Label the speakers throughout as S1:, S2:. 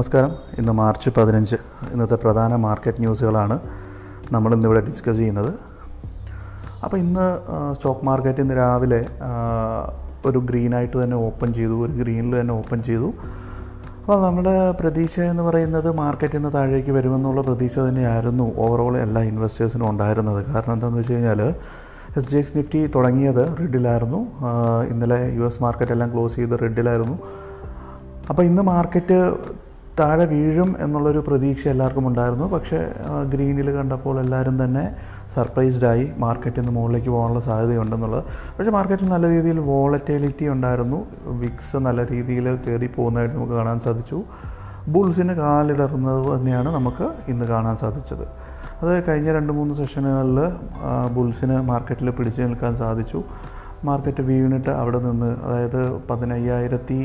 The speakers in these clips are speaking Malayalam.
S1: നമസ്കാരം. ഇന്ന് മാർച്ച് പതിനഞ്ച്. ഇന്നത്തെ പ്രധാന മാർക്കറ്റ് ന്യൂസുകളാണ് നമ്മൾ ഇന്നിവിടെ ഡിസ്കസ് ചെയ്യുന്നത്. അപ്പോൾ ഇന്ന് സ്റ്റോക്ക് മാർക്കറ്റ് ഇന്ന് രാവിലെ ഒരു ഗ്രീനായിട്ട് തന്നെ ഓപ്പൺ ചെയ്തു. ഒരു ഗ്രീനിൽ തന്നെ ഓപ്പൺ ചെയ്തു. അപ്പോൾ നമ്മുടെ പ്രതീക്ഷ എന്ന് പറയുന്നത് മാർക്കറ്റ് ഇന്ന് താഴേക്ക് വരുമെന്നുള്ള പ്രതീക്ഷ തന്നെയായിരുന്നു ഓവറോൾ എല്ലാ ഇൻവെസ്റ്റേഴ്സിനും ഉണ്ടായിരുന്നത്. കാരണം എന്താണെന്ന് വെച്ച് കഴിഞ്ഞാൽ എസ് ജി എക്സ് നിഫ്റ്റി തുടങ്ങിയത് റെഡിലായിരുന്നു. ഇന്നലെ യു എസ് മാർക്കറ്റ് എല്ലാം ക്ലോസ് ചെയ്ത് റെഡിലായിരുന്നു. അപ്പോൾ ഇന്ന് മാർക്കറ്റ് താഴെ വീഴും എന്നുള്ളൊരു പ്രതീക്ഷ എല്ലാവർക്കും ഉണ്ടായിരുന്നു. പക്ഷേ ഗ്രീനിൽ കണ്ടപ്പോൾ എല്ലാവരും തന്നെ സർപ്രൈസ്ഡ് ആയി മാർക്കറ്റിൽ നിന്ന് മുകളിലേക്ക് പോകാനുള്ള സാധ്യതയുണ്ടെന്നുള്ളത്. പക്ഷേ മാർക്കറ്റിൽ നല്ല രീതിയിൽ വോളറ്റിലിറ്റി ഉണ്ടായിരുന്നു. വിക്സ് നല്ല രീതിയിൽ കയറി പോകുന്നതായിട്ട് നമുക്ക് കാണാൻ സാധിച്ചു. ബുൾസിന് കാലിടറുന്നത് തന്നെയാണ് നമുക്ക് ഇന്ന് കാണാൻ സാധിച്ചത്. അത് കഴിഞ്ഞ രണ്ട് മൂന്ന് സെഷനുകളിൽ ബുൾസിന് മാർക്കറ്റിൽ പിടിച്ചു നിൽക്കാൻ സാധിച്ചു. മാർക്കറ്റ് വീണിട്ട് അവിടെ നിന്ന് അതായത് പതിനയ്യായിരത്തി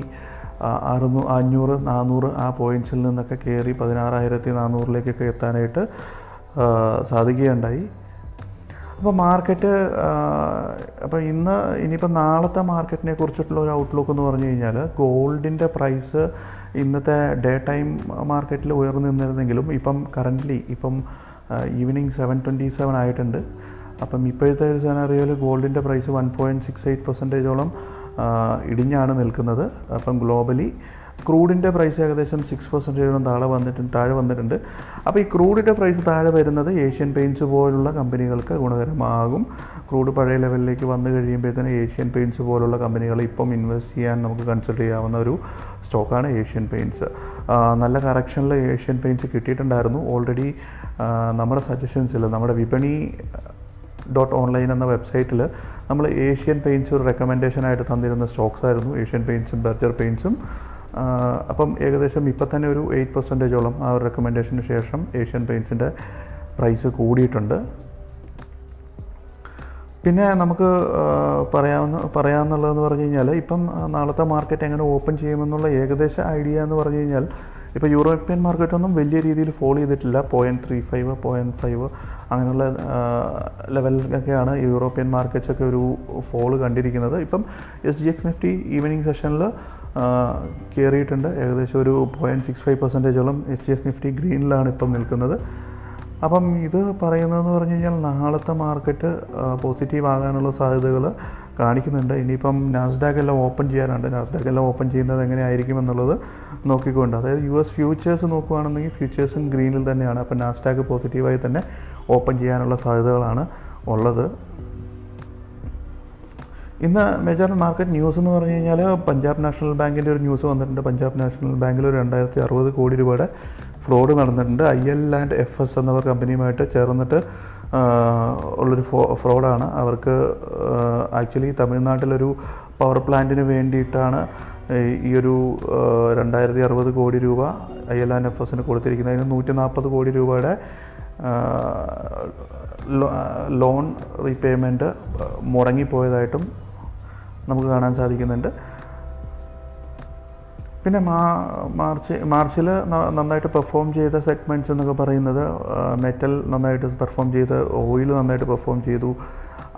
S1: അറുന്നൂ അഞ്ഞൂറ് നാനൂറ് ആ പോയിന്റ്സിൽ നിന്നൊക്കെ കയറി പതിനാറായിരത്തി നാനൂറിലേക്കൊക്കെ എത്താനായിട്ട് സാധിക്കുകയുണ്ടായി. അപ്പോൾ മാർക്കറ്റ് അപ്പോൾ ഇന്ന് ഇനിയിപ്പോൾ നാളത്തെ മാർക്കറ്റിനെ കുറിച്ചിട്ടുള്ള ഒരു ഔട്ട്ലുക്ക് എന്ന് പറഞ്ഞു കഴിഞ്ഞാൽ ഗോൾഡിന്റെ പ്രൈസ് ഇന്നത്തെ ഡേ ടൈം മാർക്കറ്റിൽ ഉയർന്നു നിന്നിരുന്നെങ്കിലും ഇപ്പം കറന്റ്ലി ഇപ്പം ഈവനിങ് സെവൻ ട്വന്റി സെവൻ ആയിട്ടുണ്ട്. അപ്പം ഇപ്പോഴത്തെ ഒരു സെനാറിയോയിൽ ഗോൾഡിന്റെ price one point six eight പെർസെന്റേജോളം ഇടിഞ്ഞാണ് നിൽക്കുന്നത്. അപ്പം ഗ്ലോബലി ക്രൂഡിന്റെ പ്രൈസ് ഏകദേശം സിക്സ് പെർസെന്റേജോളം താഴെ വന്നിട്ടുണ്ട് താഴെ വന്നിട്ടുണ്ട്. അപ്പോൾ ഈ ക്രൂഡിന്റെ പ്രൈസ് താഴെ വരുന്നത് ഏഷ്യൻ പെയിന്റ്സ് പോലുള്ള കമ്പനികൾക്ക് ഗുണകരമാകും. ക്രൂഡ് പഴയ ലെവലിലേക്ക് വന്നു കഴിയുമ്പോഴത്തേന് ഏഷ്യൻ പെയിന്റ്സ് പോലുള്ള കമ്പനികൾ ഇപ്പം ഇൻവെസ്റ്റ് ചെയ്യാൻ നമുക്ക് കൺസിഡർ ചെയ്യാവുന്ന ഒരു സ്റ്റോക്കാണ് ഏഷ്യൻ പെയിന്റ്സ് നല്ല കറക്ഷനിൽ ഏഷ്യൻ പെയിന്റ്സ് കിട്ടിയിട്ടുണ്ടായിരുന്നു. ഓൾറെഡി നമ്മുടെ സജഷൻസിൽ നമ്മുടെ വിപണി ഡോട്ട് ഓൺലൈൻ എന്ന വെബ്സൈറ്റിൽ നമ്മൾ ഏഷ്യൻ പെയിന്റ്സ് ഒരു റെക്കമെൻഡേഷനായിട്ട് തന്നിരുന്ന സ്റ്റോക്സ് ആയിരുന്നു. ഏഷ്യൻ പെയിന്റ്സും ബർജർ പെയിന്റ്സും അപ്പം ഏകദേശം ഇപ്പം തന്നെ ഒരു എയ്റ്റ് പെർസെന്റേജോളം ആ ഒരു റെക്കമെൻഡേഷന് ശേഷം ഏഷ്യൻ പെയിന്റ്സിന്റെ പ്രൈസ് കൂടിയിട്ടുണ്ട്. പിന്നെ നമുക്ക് പറയാവുന്ന പറയാമെന്നുള്ളതെന്ന് പറഞ്ഞു കഴിഞ്ഞാൽ ഇപ്പം നാളത്തെ മാർക്കറ്റ് എങ്ങനെ ഓപ്പൺ ചെയ്യുമെന്നുള്ള ഏകദേശ ഐഡിയ എന്ന് പറഞ്ഞു കഴിഞ്ഞാൽ ഇപ്പോൾ യൂറോപ്യൻ മാർക്കറ്റൊന്നും വലിയ രീതിയിൽ ഫോളോ ചെയ്തിട്ടില്ല. Point three five point five അങ്ങനെയുള്ള ലെവലിലൊക്കെയാണ് യൂറോപ്യൻ മാർക്കറ്റ്സ് ഒക്കെ ഒരു ഫോൾ കണ്ടിരിക്കുന്നത്. ഇപ്പം S G X Nifty evening സെഷനിൽ കയറിയിട്ടുണ്ട് ഏകദേശം ഒരു പോയിന്റ് സിക്സ് ഫൈവ് പെർസെന്റേജോളം എസ് ജി എസ് നിഫ്റ്റി ഗ്രീനിലാണ് ഇപ്പം നിൽക്കുന്നത്. അപ്പം ഇത് പറയുന്നതെന്ന് പറഞ്ഞു കഴിഞ്ഞാൽ നാളത്തെ മാർക്കറ്റ് പോസിറ്റീവ് ആകാനുള്ള സാധ്യതകൾ കാണിക്കുന്നുണ്ട്. ഇനിയിപ്പം നാസ്ഡാക്ക് എല്ലാം ഓപ്പൺ ചെയ്യാനുണ്ട്. നാസ്ഡാക്ക് എല്ലാം ഓപ്പൺ ചെയ്യുന്നത് എങ്ങനെയായിരിക്കും എന്നുള്ളത് നോക്കിക്കൊണ്ട്. അതായത് യു എസ് ഫ്യൂച്ചേഴ്സ് നോക്കുകയാണെന്നെങ്കിൽ ഫ്യൂച്ചേഴ്സും ഗ്രീനിൽ തന്നെയാണ്. അപ്പം നാസ്ഡാക്ക് പോസിറ്റീവായി തന്നെ ഓപ്പൺ ചെയ്യാനുള്ള സാധ്യതകളാണ് ഉള്ളത്. ഇന്ന് മേജർ മാർക്കറ്റ് ന്യൂസ് എന്ന് പറഞ്ഞു കഴിഞ്ഞാൽ പഞ്ചാബ് നാഷണൽ ബാങ്കിന്റെ ഒരു ന്യൂസ് വന്നിട്ടുണ്ട്. പഞ്ചാബ് നാഷണൽ ബാങ്കിൽ ഒരു രണ്ടായിരത്തി അറുപത് കോടി രൂപയുടെ ഫ്രോഡ് നടന്നിട്ടുണ്ട്. I L and F S എന്നവർ കമ്പനിയുമായിട്ട് ചേർന്നിട്ട് ഉള്ളൊരു ഫോ ഫ്രോഡാണ്. അവർക്ക് ആക്ച്വലി തമിഴ്നാട്ടിലൊരു പവർ പ്ലാന്റിന് വേണ്ടിയിട്ടാണ് ഈ- ഒരു രണ്ടായിരത്തി അറുപത് കോടി രൂപ ഐ എൽ ആൻഡ് എഫ് എസിന് കൊടുത്തിരിക്കുന്നത്. അതിന് നൂറ്റി നാൽപ്പത് കോടി രൂപയുടെ ലോൺ റീപേയ്മെന്റ് മുടങ്ങിപ്പോയതായിട്ടും നമുക്ക് കാണാൻ സാധിക്കുന്നുണ്ട്. പിന്നെ മാ മാർച്ച് മാർച്ചിൽ നന്നായിട്ട് പെർഫോം ചെയ്ത സെഗ്മെന്റ്സ് എന്നൊക്കെ പറയുന്നത് മെറ്റൽ നന്നായിട്ട് പെർഫോം ചെയ്ത് ഓയിൽ നന്നായിട്ട് പെർഫോം ചെയ്തു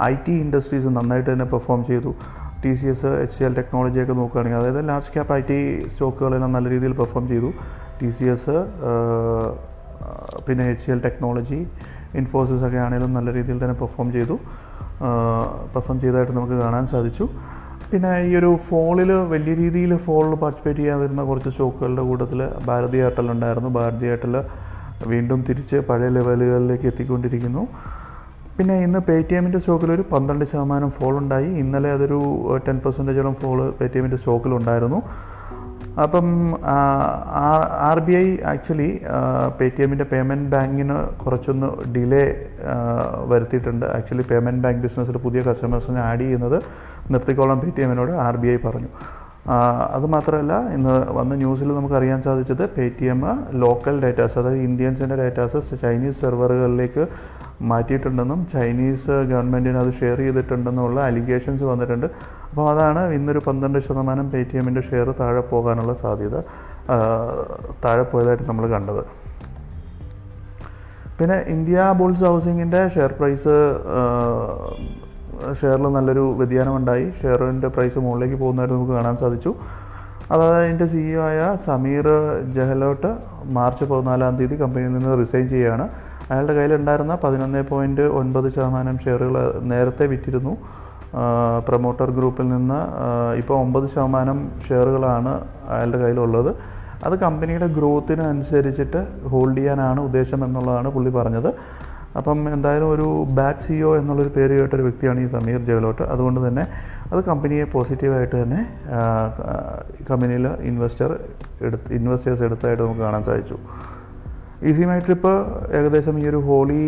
S1: ഐ ടി ഇൻഡസ്ട്രീസ് നന്നായിട്ട് തന്നെ പെർഫോം ചെയ്തു. T C S H L ടെക്നോളജിയൊക്കെ നോക്കുകയാണെങ്കിൽ അതായത് ലാർജ് ക്യാപ്പ് ഐ ടി സ്റ്റോക്കുകളെല്ലാം നല്ല രീതിയിൽ പെർഫോം ചെയ്തു. ടി സി എസ് പിന്നെ എച്ച് എൽ ടെക്നോളജി ഇൻഫോസിസ് ഒക്കെ ആണെങ്കിലും നല്ല രീതിയിൽ തന്നെ പെർഫോം ചെയ്തു. പെർഫോം ചെയ്തതായിട്ട് നമുക്ക് കാണാൻ സാധിച്ചു. പിന്നെ ഈ ഒരു ഫോളിൽ വലിയ രീതിയിൽ ഫോളിൽ പാർട്ടിസിപ്പേറ്റ് ചെയ്യാതിരുന്ന കുറച്ച് ഷോക്കുകളുടെ കൂട്ടത്തിൽ ഭാരതി എയർടെൽ ഉണ്ടായിരുന്നു. ഭാരതി എയർടെൽ വീണ്ടും തിരിച്ച് പഴയ ലെവലുകളിലേക്ക് എത്തിക്കൊണ്ടിരിക്കുന്നു. പിന്നെ ഇന്ന് പേ ടി എമ്മിന്റെ സ്റ്റോക്കിൽ ഒരു പന്ത്രണ്ട് ശതമാനം ഫോൾ ഉണ്ടായി. ഇന്നലെ അതൊരു ടെൻ പെർസെന്റേജോളം ഫോൾ പേ ടി എമ്മിന്റെ സ്റ്റോക്കിലുണ്ടായിരുന്നു അപ്പം R B I actually pay T എമ്മിന്റെ പേയ്മെന്റ് ബാങ്കിന് കുറച്ചൊന്ന് ഡിലേ വരുത്തിയിട്ടുണ്ട്. ആക്ച്വലി പേയ്മെന്റ് ബാങ്ക് ബിസിനസ്സിൽ പുതിയ കസ്റ്റമേഴ്സിനെ ആഡ് ചെയ്യുന്നത് നിർത്തിക്കോളാം പേ ടി എമ്മിനോട് ആർ ബി ഐ പറഞ്ഞു. ആ, അത് മാത്രമല്ല ഇന്ന് വന്ന ന്യൂസിൽ നമുക്ക് അറിയാൻ സാധിച്ചത് pay T M local datas അതായത് ഇന്ത്യൻസിന്റെ ഡേറ്റാസ് ചൈനീസ് സെർവറുകളിലേക്ക് മാറ്റിയിട്ടുണ്ടെന്നും ചൈനീസ് ഗവൺമെന്റിന് അത് ഷെയർ ചെയ്തിട്ടുണ്ടെന്നുള്ള അലിഗേഷൻസ് വന്നിട്ടുണ്ട്. അപ്പോൾ അതാണ് ഇന്നൊരു പന്ത്രണ്ട് ശതമാനം പേ ടി എമ്മിന്റെ ഷെയർ താഴെ പോകാനുള്ള സാധ്യത താഴെ പോയതായിട്ട് നമ്മൾ കണ്ടത്. പിന്നെ ഇന്ത്യ ബുൾസ് ഹൗസിങ്ങിന്റെ ഷെയർ പ്രൈസ് ഷെയറിൽ നല്ലൊരു വ്യതിയാനമുണ്ടായി. ഷെയറിന്റെ പ്രൈസ് മുകളിലേക്ക് പോകുന്നതായിട്ട് നമുക്ക് കാണാൻ സാധിച്ചു. അതായത് അതിന്റെ സിഇഒ ആയ സമീർ ജഹലോട്ട് മാർച്ച് പതിനാലാം തീയതി കമ്പനിയിൽ നിന്ന് റിസൈൻ ചെയ്യുകയാണ്. അയാളുടെ കയ്യിലുണ്ടായിരുന്ന പതിനൊന്ന് പോയിന്റ് ഒൻപത് ശതമാനം ഷെയറുകൾ നേരത്തെ വിറ്റിരുന്നു. പ്രൊമോട്ടർ ഗ്രൂപ്പിൽ നിന്ന് ഇപ്പോൾ ഒമ്പത് ശതമാനം ഷെയറുകളാണ് അയാളുടെ കയ്യിലുള്ളത്. അത് കമ്പനിയുടെ ഗ്രോത്തിന് അനുസരിച്ചിട്ട് ഹോൾഡ് ചെയ്യാനാണ് ഉദ്ദേശം എന്നുള്ളതാണ് പുള്ളി പറഞ്ഞത്. അപ്പം എന്തായാലും ഒരു ബാഡ് സിഇഒ എന്നുള്ളൊരു പേര് കേട്ടൊരു വ്യക്തിയാണ് ഈ സമീർ ജഗലോട്ട് അതുകൊണ്ട് തന്നെ അത് കമ്പനിയെ പോസിറ്റീവായിട്ട് തന്നെ കമ്പനിയിൽ ഇൻവെസ്റ്റർ എടുത്ത് ഇൻവെസ്റ്റേഴ്സ് എടുത്തായിട്ട് നമുക്ക് കാണാൻ സാധിച്ചു. ഈസി മൈ ട്രിപ്പ് ഏകദേശം ഈ ഒരു ഹോളി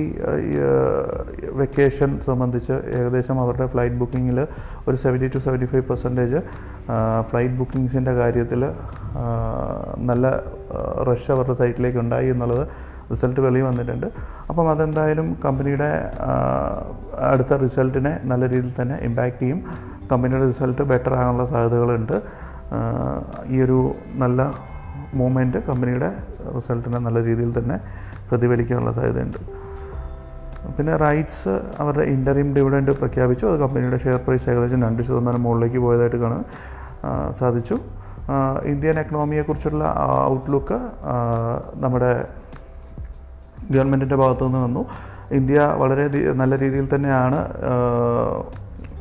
S1: വെക്കേഷൻ സംബന്ധിച്ച് ഏകദേശം അവരുടെ ഫ്ലൈറ്റ് ബുക്കിങ്ങിൽ ഒരു seventy two seventy five percentage flight ബുക്കിങ്സിന്റെ കാര്യത്തിൽ നല്ല റഷ് അവരുടെ സൈറ്റിലേക്ക് ഉണ്ടായി എന്നുള്ളത് റിസൾട്ട് വെളിയിൽ വന്നിട്ടുണ്ട്. അപ്പം അതെന്തായാലും കമ്പനിയുടെ അടുത്ത റിസൾട്ടിനെ നല്ല രീതിയിൽ തന്നെ ഇമ്പാക്റ്റ് ചെയ്യും. കമ്പനിയുടെ റിസൾട്ട് ബെറ്റർ ആകാനുള്ള സാധ്യതകളുണ്ട്. ഈ ഒരു നല്ല മൂവ്മെന്റ് കമ്പനിയുടെ റിസൾട്ടിനെ നല്ല രീതിയിൽ തന്നെ പ്രതിഫലിക്കാനുള്ള സാധ്യതയുണ്ട്. പിന്നെ റൈറ്റ്സ് അവരുടെ ഇന്ററിം ഡിവിഡൻഡ് പ്രഖ്യാപിച്ചു. അത് കമ്പനിയുടെ ഷെയർ പ്രൈസ് ഏകദേശം രണ്ട് ശതമാനം മുകളിലേക്ക് പോയതായിട്ട് കാണാൻ സാധിച്ചു. ഇന്ത്യൻ എക്കണോമിയെക്കുറിച്ചുള്ള ഔട്ട്ലുക്ക് നമ്മുടെ ഗവൺമെന്റിന്റെ ഭാഗത്തു നിന്ന് വന്നു. ഇന്ത്യ വളരെ നല്ല രീതിയിൽ തന്നെയാണ്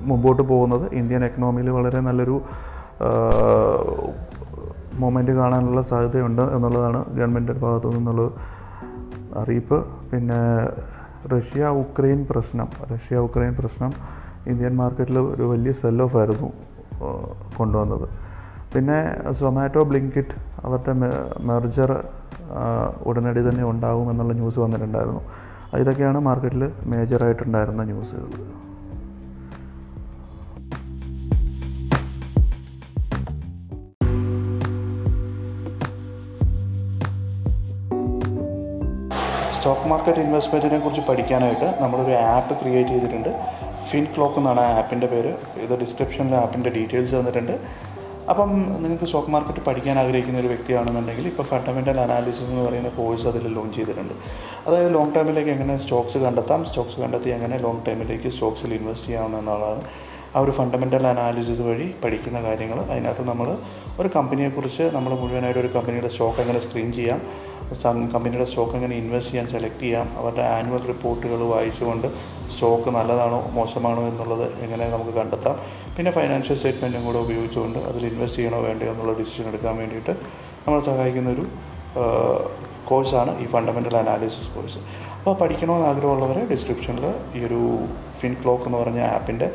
S1: മുമ്പോട്ട് പോകുന്നത്. ഇന്ത്യൻ എക്കണോമിയിൽ വളരെ നല്ലൊരു മൊമെന്റ് കാണാനുള്ള സാധ്യതയുണ്ട് എന്നുള്ളതാണ് ഗവൺമെന്റിന്റെ ഭാഗത്തു നിന്നുള്ള അറിയിപ്പ്. പിന്നെ റഷ്യ ഉക്രൈൻ പ്രശ്നം. റഷ്യ ഉക്രൈൻ പ്രശ്നം ഇന്ത്യൻ മാർക്കറ്റിൽ ഒരു വലിയ സെൽ ഓഫ് ആയിരുന്നു കൊണ്ടുവന്നത്. പിന്നെ സൊമാറ്റോ ബ്ലിങ്കിറ്റ് അവരുടെ മെർജർ ഉടനടി തന്നെ ഉണ്ടാകും എന്നുള്ള ന്യൂസ് വന്നിട്ടുണ്ടായിരുന്നു. ഇതൊക്കെയാണ് മാർക്കറ്റിൽ മേജറായിട്ടുണ്ടായിരുന്ന ന്യൂസുകൾ സ്റ്റോക്ക് മാർക്കറ്റ് ഇൻവെസ്റ്റ്മെന്റിനെ കുറിച്ച് പഠിക്കാനായിട്ട് നമ്മളൊരു ആപ്പ് ക്രിയേറ്റ് ചെയ്തിട്ടുണ്ട്. ഫിൻ ക്ലോക്ക് എന്നാണ് ആ ആപ്പിന്റെ പേര്. ഇത് ഡിസ്ക്രിപ്ഷനിൽ ആപ്പിന്റെ ഡീറ്റെയിൽസ് തന്നിട്ടുണ്ട്. അപ്പം നിങ്ങൾക്ക് സ്റ്റോക്ക് മാർക്കറ്റ് പഠിക്കാൻ ആഗ്രഹിക്കുന്ന ഒരു വ്യക്തിയാണെന്നുണ്ടെങ്കിൽ ഇപ്പോൾ ഫണ്ടമെന്റൽ അനാലിസിസ് എന്ന് പറയുന്ന കോഴ്സ് അതിൽ ലോഞ്ച് ചെയ്തിട്ടുണ്ട്. അതായത് ലോങ് ടൈമിലേക്ക് എങ്ങനെ സ്റ്റോക്സ് കണ്ടെത്താം സ്റ്റോക്സ് കണ്ടെത്തി എങ്ങനെ ലോങ് ടൈമിലേക്ക് സ്റ്റോക്സിൽ ഇൻവെസ്റ്റ് ചെയ്യാവുന്ന എന്നുള്ളതാണ് ആ ഒരു ഫണ്ടമെന്റൽ അനാലിസിസ് വഴി പഠിക്കുന്ന കാര്യങ്ങൾ. അതിനകത്ത് നമ്മൾ ഒരു കമ്പനിയെക്കുറിച്ച് നമ്മൾ മുഴുവനായിട്ട് ഒരു കമ്പനിയുടെ സ്റ്റോക്ക് എങ്ങനെ സ്ക്രീൻ ചെയ്യാം കമ്പനിയുടെ സ്റ്റോക്ക് എങ്ങനെ ഇൻവെസ്റ്റ് ചെയ്യാൻ സെലക്ട് ചെയ്യാം അവരുടെ ആനുവൽ റിപ്പോർട്ടുകൾ വായിച്ചുകൊണ്ട് സ്റ്റോക്ക് നല്ലതാണോ മോശമാണോ എന്നുള്ളത് എങ്ങനെ നമുക്ക് കണ്ടെത്താം. പിന്നെ ഫൈനാൻഷ്യൽ സ്റ്റേറ്റ്മെന്റും കൂടെ ഉപയോഗിച്ചുകൊണ്ട് അതിൽ ഇൻവെസ്റ്റ് ചെയ്യണോ വേണ്ടയോ എന്നുള്ള ഡിസിഷൻ എടുക്കാൻ വേണ്ടിയിട്ട് നമ്മളെ സഹായിക്കുന്ന ഒരു കോഴ്സാണ് ഈ ഫണ്ടമെന്റൽ അനാലിസിസ് കോഴ്സ് അപ്പോൾ പഠിക്കണമെന്ന് ആഗ്രഹമുള്ളവർ ഡിസ്ക്രിപ്ഷനിൽ ഈ ഒരു ഫിൻ ക്ലോക്ക് എന്ന് പറഞ്ഞ ആപ്പിന്റെ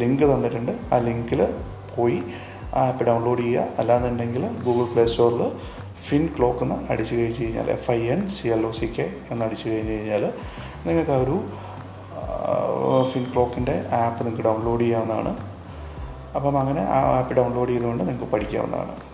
S1: ലിങ്ക് തന്നിട്ടുണ്ട്. ആ ലിങ്കിൽ പോയി ആ ആപ്പ് ഡൗൺലോഡ് ചെയ്യുക. അല്ലാന്നുണ്ടെങ്കിൽ ഗൂഗിൾ പ്ലേ സ്റ്റോറിൽ ഫിൻ ക്ലോക്ക് എന്ന് അടിച്ചു കഴിഞ്ഞ് കഴിഞ്ഞാൽ F I N C L O C K എന്ന് അടിച്ചു കഴിഞ്ഞ് കഴിഞ്ഞാൽ നിങ്ങൾക്ക് ആ ഒരു ഫിൻ ക്ലോക്കിന്റെ ആപ്പ് നിങ്ങൾക്ക് ഡൗൺലോഡ് ചെയ്യാവുന്നതാണ്. അപ്പം അങ്ങനെ ആ ആപ്പ് ഡൗൺലോഡ് ചെയ്തുകൊണ്ട് നിങ്ങൾക്ക് പഠിക്കാവുന്നതാണ്.